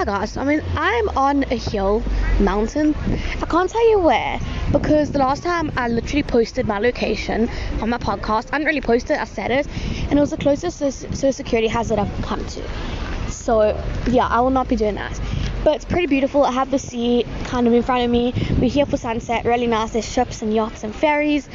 Hi guys, I mean I'm on a hill, mountain. I can't tell you where because the last time I literally posted my location on my podcast, I didn't really post it, I said it, and it was the closest social security hazard I've come to. So yeah, I will not be doing that. But it's pretty beautiful. I have the sea kind of in front of me. We're here for sunset, really nice. There's ships and yachts and ferries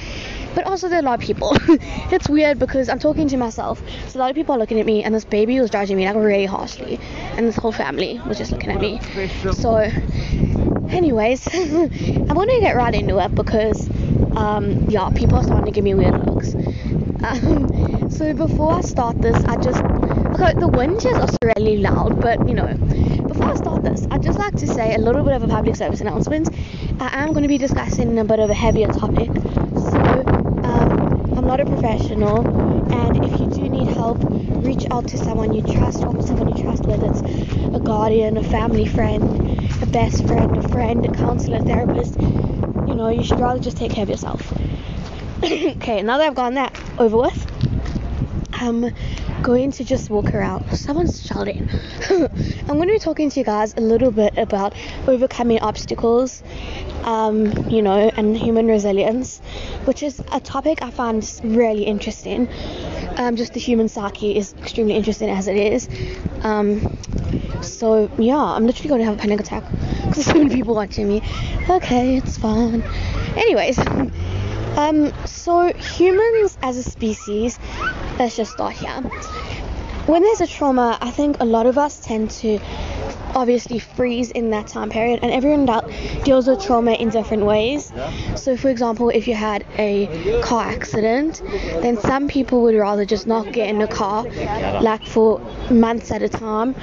but also there are a lot of people. it's weird because I'm talking to myself, so a lot of people are looking at me, and this baby was judging me like really harshly, and this whole family was just looking at me. So, anyways, I'm gonna get right into it because, um, yeah, people are starting to give me weird looks. Um, so before I start this, I just okay, the wind is also really loud, but you know, before I start this, I'd just like to say a little bit of a public service announcement. I am going to be discussing a bit of a heavier topic, I'm not a professional, and if you do need help, reach out to someone you trust, someone you trust, whether it's a guardian, a family friend, a best friend, a friend, a counselor, a therapist. You know, you should rather just take care of yourself. okay, now that I've gotten that over with, I'm going to just walk around. Someone's shouting. I'm going to be talking to you guys a little bit about overcoming obstacles, um, you know, and human resilience which is a topic I find really interesting. Um, just the human psyche is extremely interesting as it is. Um, so yeah, I'm literally going to have a panic attack because there's so many people watching me. Okay, it's fine. Anyways, um, so humans as a species, let's just start here. When there's a trauma, I think a lot of us tend to obviously freeze in that time period and everyone deals with trauma in different ways. So for example if you had a car accident then some people would rather just not get in a car like for months at a time.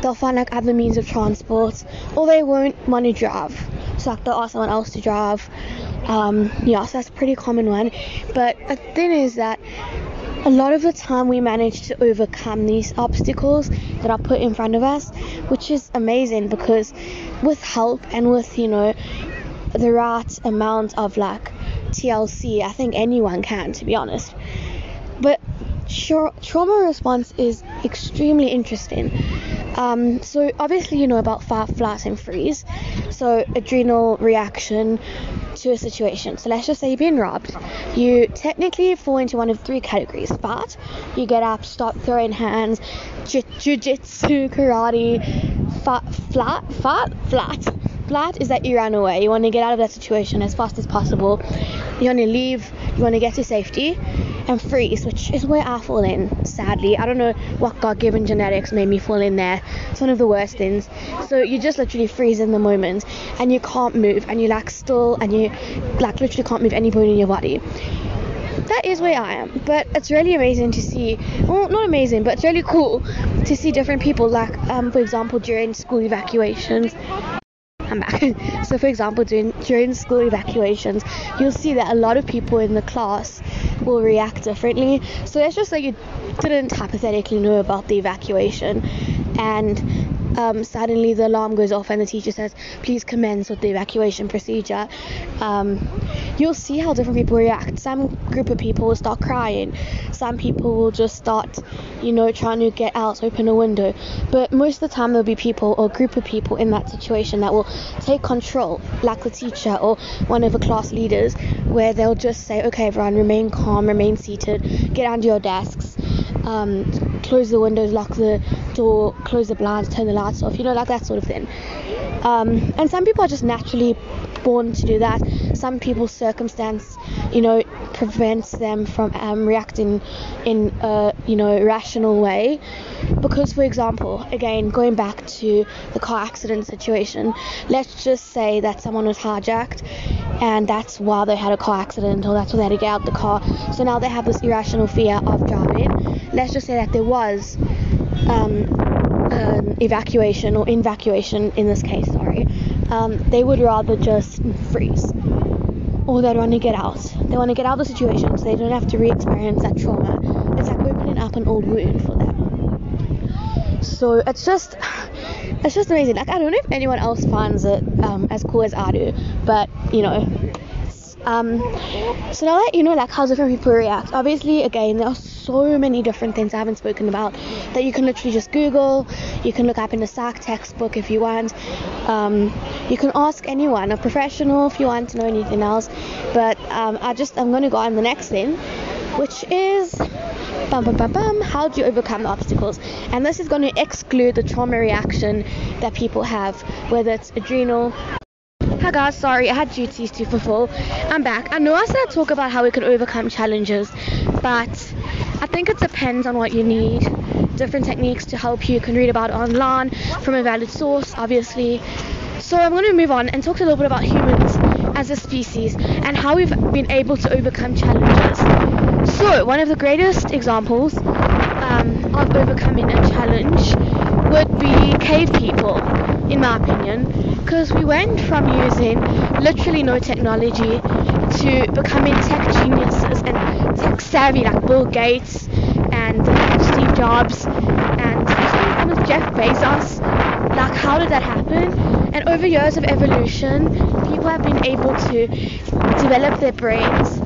They'll find like other means of transport or they won't want to drive. So like they'll ask someone else to drive. Um, yeah so that's a pretty common one. But the thing is that a lot of the time we manage to overcome these obstacles that are put in front of us, which is amazing because with help and with, you know, the right amount of like TLC, I think anyone can, to be honest. But sure, trauma response is extremely interesting. Um, so obviously you know about fight, flight, and freeze. So adrenal reaction, to a situation. So let's just say you're being robbed. You technically fall into one of three categories. But you get up, stop throwing hands, jiu-jitsu, karate, fat, flat, fat, flat. Flat is that you ran away. You want to get out of that situation as fast as possible. You want to leave. Want to get to safety and freeze, which is where I fall in, sadly. I don't know what God given genetics made me fall in there. It's one of the worst things. So you just literally freeze in the moment and you can't move and you like still and you like literally can't move any bone in your body. That is where I am, but it's really amazing to see. Well, not amazing, but it's really cool to see different people. Like, um, for example, during school evacuations, Back. so, for example, during, during school evacuations, you'll see that a lot of people in the class will react differently. So, let's just say you didn't hypothetically know about the evacuation and um, suddenly the alarm goes off and the teacher says, please commence with the evacuation procedure. Um, you'll see how different people react. Some group of people will start crying. Some people will just start, you know, trying to get out, open a window. But most of the time, there'll be people or group of people in that situation that will take control, like the teacher or one of the class leaders, where they'll just say, okay, everyone, remain calm, remain seated, get under your desks. Um, close the windows, lock the door, close the blinds, turn the lights off, you know, like that sort of thing. Um, and some people are just naturally born to do that. Some people's circumstance, you know, prevents them from um, reacting in a, you know, rational way. Because, for example, again, going back to the car accident situation, let's just say that someone was hijacked and that's why they had a car accident or that's why they had to get out the car. So now they have this irrational fear of driving. Let's just say that there was um, evacuation or evacuation in this case, sorry, um, they would rather just freeze or they'd want to get out. They want to get out of the situation so they don't have to re experience that trauma. It's like opening up an old wound for them. So it's just. It's just amazing. Like I don't know if anyone else finds it um, as cool as I do, but you know, Um, so now that you know like how different people react, obviously again there are so many different things I haven't spoken about that you can literally just Google. You can look up in the SAC textbook if you want. Um, you can ask anyone, a professional, if you want to know anything else. But um, I just I'm going to go on the next thing, which is bum, bum, bum, bum, how do you overcome the obstacles? And this is going to exclude the trauma reaction that people have, whether it's adrenal. Hi guys, sorry, I had duties to fulfill. I'm back. I know I said I'd talk about how we can overcome challenges, but I think it depends on what you need. Different techniques to help you. You can read about online from a valid source, obviously. So I'm going to move on and talk a little bit about humans as a species and how we've been able to overcome challenges. So one of the greatest examples of overcoming a challenge would be cave people, in my opinion, because we went from using literally no technology to becoming tech geniuses and tech savvy like Bill Gates and Steve Jobs and Jeff Bezos. Like, how did that happen? And over years of evolution, people have been able to develop their brains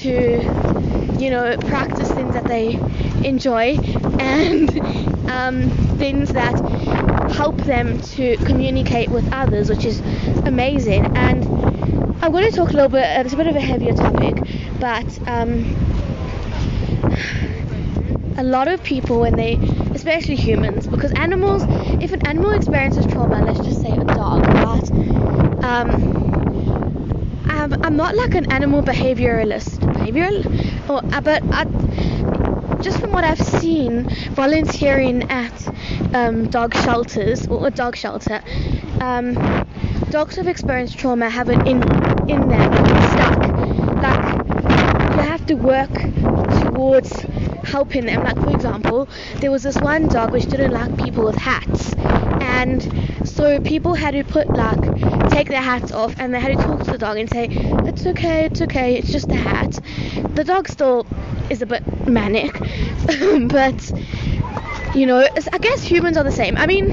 to, you know, practice things that they enjoy and um, things that help them to communicate with others, which is amazing. And I'm going to talk a little bit, it's a bit of a heavier topic, but um, a lot of people, when they, especially humans, because animals, if an animal experiences trauma, let's just say a dog, but Um, I'm, I'm not like an animal behavioralist, behavioral, or, uh, but I, just from what I've seen volunteering at um, dog shelters or a dog shelter, um, dogs who've experienced trauma have it in in them stuck. Like you have to work towards helping them. Like for example, there was this one dog which didn't like people with hats, and so people had to put like take their hats off, and they had to talk to the dog and say, "It's okay, it's okay, it's just a hat." The dog still is a bit manic, but you know, I guess humans are the same. I mean,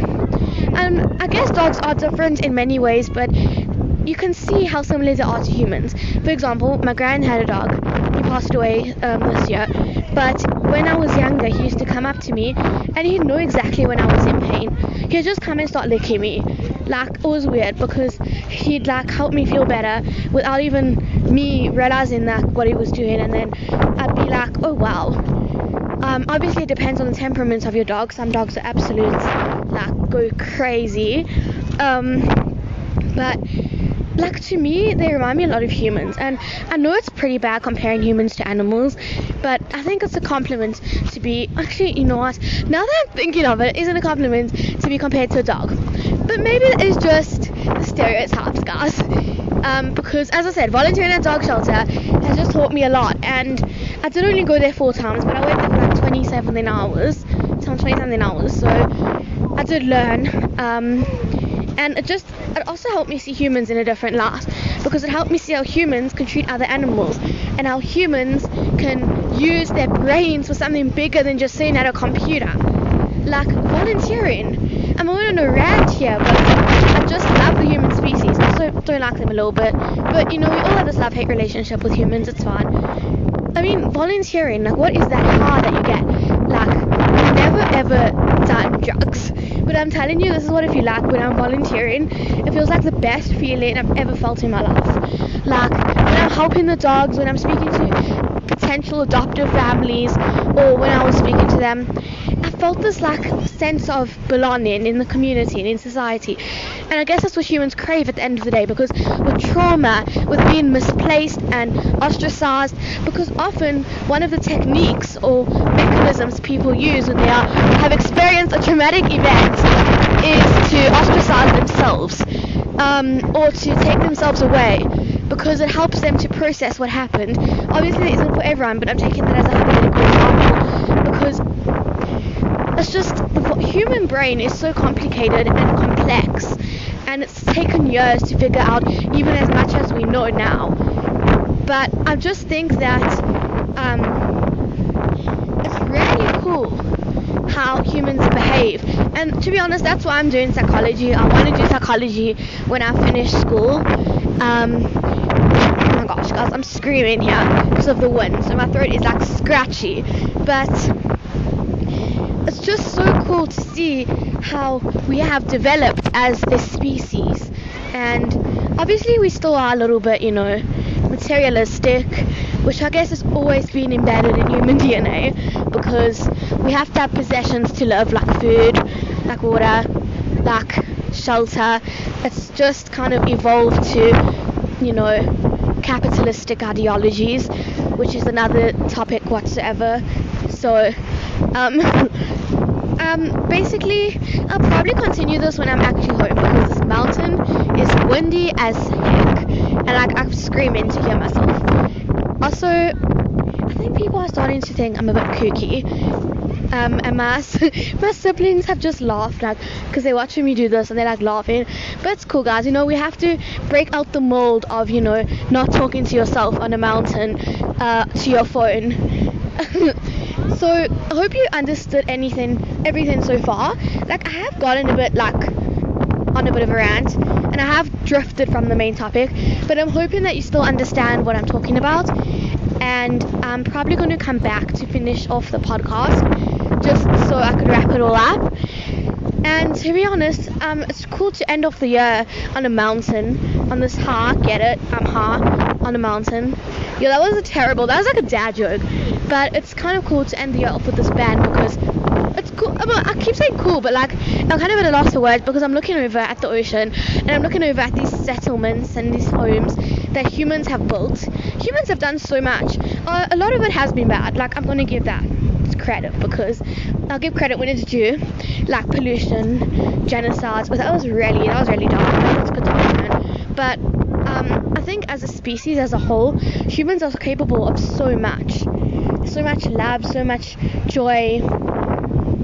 um, I guess dogs are different in many ways, but you can see how similar they are to humans. For example, my grand had a dog. He passed away um, this year. But when I was younger, he used to come up to me and he'd know exactly when I was in pain. He'd just come and start licking me. Like, it was weird because he'd like help me feel better without even me realizing that what he was doing. And then like, oh wow. Um, obviously, it depends on the temperament of your dog. Some dogs are absolute, like, go crazy. Um, but like to me they remind me a lot of humans and i know it's pretty bad comparing humans to animals but i think it's a compliment to be actually you know what now that i'm thinking of it isn't a compliment to be compared to a dog but maybe it is just stereotypes guys um, because as i said volunteering at a dog shelter has just taught me a lot and i did only go there four times but i went there for like 27 hours some 20 something hours so i did learn. Um, and it just it also helped me see humans in a different light because it helped me see how humans can treat other animals and how humans can use their brains for something bigger than just sitting at a computer. Like volunteering. I'm on a rant here but i just love the human species. I also don't like them a little bit but you know we all have this love-hate relationship with humans it's fine i mean volunteering like what is that high that you get like i've never ever done drugs but I'm telling you, this is what I feel like when I'm volunteering. It feels like the best feeling I've ever felt in my life. Like when I'm helping the dogs, when I'm speaking to potential adoptive families, or when I was speaking to them, I felt this like sense of belonging in the community and in society. And I guess that's what humans crave at the end of the day because with trauma, with being misplaced and ostracized, because often one of the techniques or mechanisms people use when they are, have experienced a traumatic event is to ostracize themselves um, or to take themselves away because it helps them to process what happened. Obviously, it isn't for everyone, but I'm taking that as a hypothetical example because it's just the human brain is so complicated and complex, and it's taken years to figure out even as much as we know now. But I just think that um, it's really cool how humans behave. And to be honest, that's why I'm doing psychology. I want to do psychology when I finish school. Um, oh my gosh, guys, I'm screaming here because of the wind, so my throat is like scratchy. But it's just so cool to see how we have developed as a species. And obviously, we still are a little bit, you know, materialistic, which I guess has always been embedded in human DNA because we have to have possessions to live, like food, like water, like shelter. It's just kind of evolved to, you know, capitalistic ideologies, which is another topic whatsoever. So, um, um, basically, I'll probably continue this when I'm actually home because this mountain is windy as heck, and like I'm screaming to hear myself. Also, I think people are starting to think I'm a bit kooky. Um, and my, my siblings have just laughed like because they're watching me do this and they're like laughing but it's cool guys you know we have to break out the mold of you know not talking to yourself on a mountain uh, to your phone so hope you understood anything everything so far like I have gotten a bit like on a bit of a rant and I have drifted from the main topic but I'm hoping that you still understand what I'm talking about and I'm probably going to come back to finish off the podcast just so I could wrap it all up. And to be honest, um, it's cool to end off the year on a mountain, on this ha, get it? I'm ha, on a mountain. Yeah, that was a terrible, that was like a dad joke. But it's kind of cool to end the year off with this band because it's cool. I, I keep saying cool, but like I'm kind of at a loss for words because I'm looking over at the ocean and I'm looking over at these settlements and these homes that humans have built. Humans have done so much. Uh, a lot of it has been bad. Like I'm gonna give that credit because I'll give credit when it's due, like pollution, genocides. But that was really that was really dark. Good document. But um, I think as a species as a whole, humans are capable of so much, so much love, so much joy,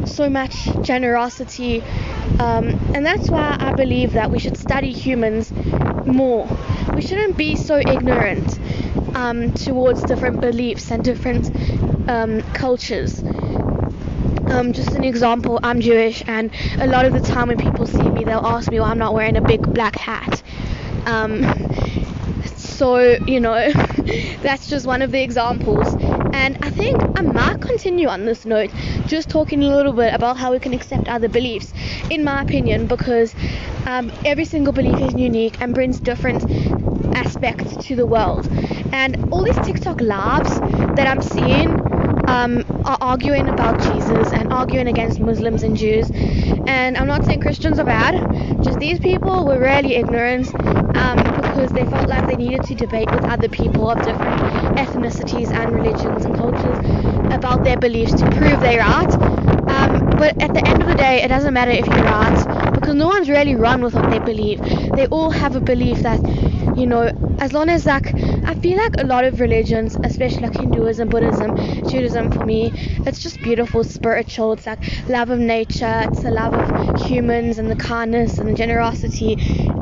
so much generosity. Um, and that's why I believe that we should study humans more. We shouldn't be so ignorant um, towards different beliefs and different um, cultures. Um, just an example, I'm Jewish, and a lot of the time when people see me, they'll ask me why I'm not wearing a big black hat. Um, so, you know, that's just one of the examples. And I think I might continue on this note, just talking a little bit about how we can accept other beliefs, in my opinion, because um, every single belief is unique and brings different aspects to the world. And all these TikTok lives that I'm seeing um, are arguing about Jesus and arguing against Muslims and Jews. And I'm not saying Christians are bad, just these people were really ignorant um, because they felt like they needed to debate with other people of different ethnicities and religions and cultures about their beliefs to prove they're right. Um, but at the end of the day, it doesn't matter if you're right because no one's really run with what they believe. They all have a belief that, you know, as long as like I feel like a lot of religions, especially like Hinduism, Buddhism, Judaism, for me, it's just beautiful, spiritual. It's like love of nature, it's the love of humans and the kindness and the generosity.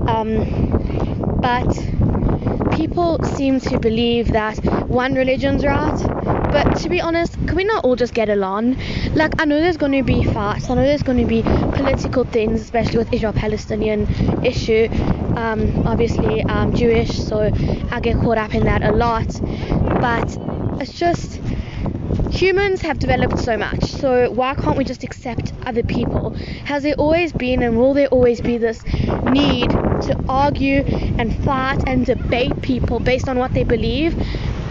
Um, but people seem to believe that one religion's right but to be honest, can we not all just get along? Like, I know there's going to be fights, I know there's going to be political things, especially with Israel-Palestinian issue. Um, obviously, I'm Jewish, so I get caught up in that a lot. But it's just humans have developed so much, so why can't we just accept other people? Has there always been and will there always be this need to argue and fight and debate people based on what they believe?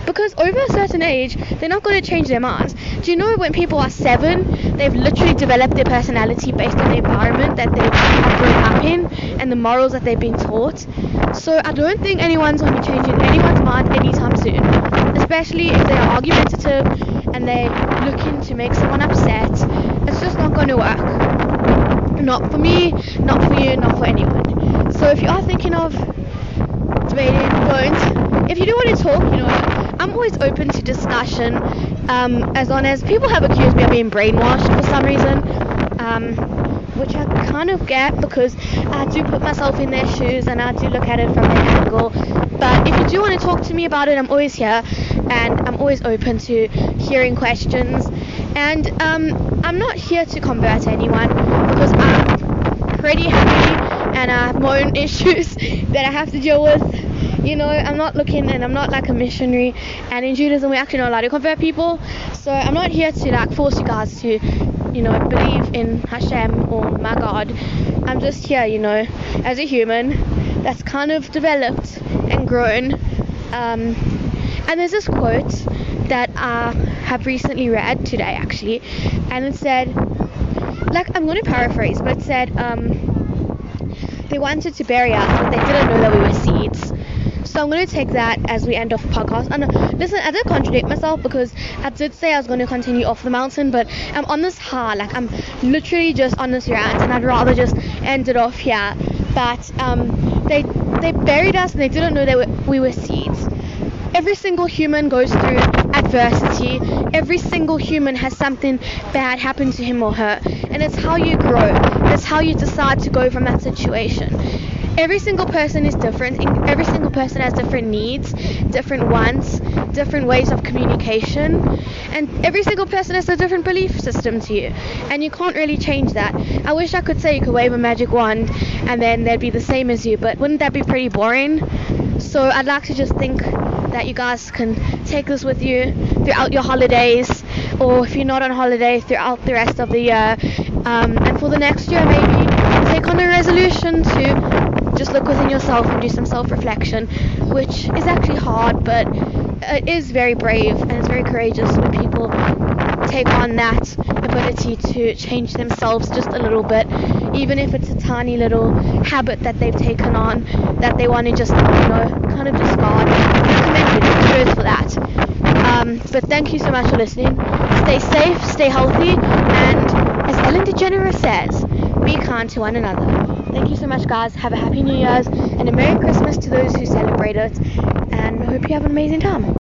because over a certain age, they're not going to change their minds. Do you know when people are seven, they've literally developed their personality based on the environment that they have grown up in and the morals that they've been taught? So I don't think anyone's going to be changing anyone's mind anytime soon, especially if they are argumentative and they're looking to make someone upset. It's just not going to work. Not for me, not for you, not for anyone. So if you are thinking of debating, don't. If you do want to talk, you know, I'm always open to discussion um, as long as people have accused me of being brainwashed for some reason, um, which I kind of get because I do put myself in their shoes and I do look at it from their angle. But if you do want to talk to me about it, I'm always here and always open to hearing questions. And um, I'm not here to convert anyone because I'm pretty happy and I have my own issues that I have to deal with you know, I'm not looking and I'm not like a missionary. And in Judaism, we're actually not allowed to convert people. So I'm not here to like force you guys to, you know, believe in Hashem or my God. I'm just here, you know, as a human that's kind of developed and grown. Um, and there's this quote that I have recently read today, actually, and it said, like, I'm going to paraphrase, but it said, um, they wanted to bury us, but they didn't know that we were seeds. So I'm going to take that as we end off the podcast. And uh, listen, I did contradict myself because I did say I was going to continue off the mountain, but I'm on this high, like I'm literally just on this rant, and I'd rather just end it off here. But um, they they buried us, and they didn't know that we were seeds. Every single human goes through adversity. Every single human has something bad happen to him or her. And it's how you grow. It's how you decide to go from that situation. Every single person is different. Every single person has different needs, different wants, different ways of communication. And every single person has a different belief system to you. And you can't really change that. I wish I could say you could wave a magic wand and then they'd be the same as you, but wouldn't that be pretty boring? So I'd like to just think that you guys can take this with you throughout your holidays, or if you're not on holiday, throughout the rest of the year. Um, and for the next year, maybe take on a resolution to just look within yourself and do some self reflection, which is actually hard, but it is very brave and it's very courageous when people take on that ability to change themselves just a little bit, even if it's a tiny little habit that they've taken on that they want to just, you know, kind of discard. Cheers for that. Um, but thank you so much for listening. Stay safe, stay healthy, and as Ellen DeGeneres says, be kind to one another. Thank you so much, guys. Have a happy New Year's and a Merry Christmas to those who celebrate it, and I hope you have an amazing time.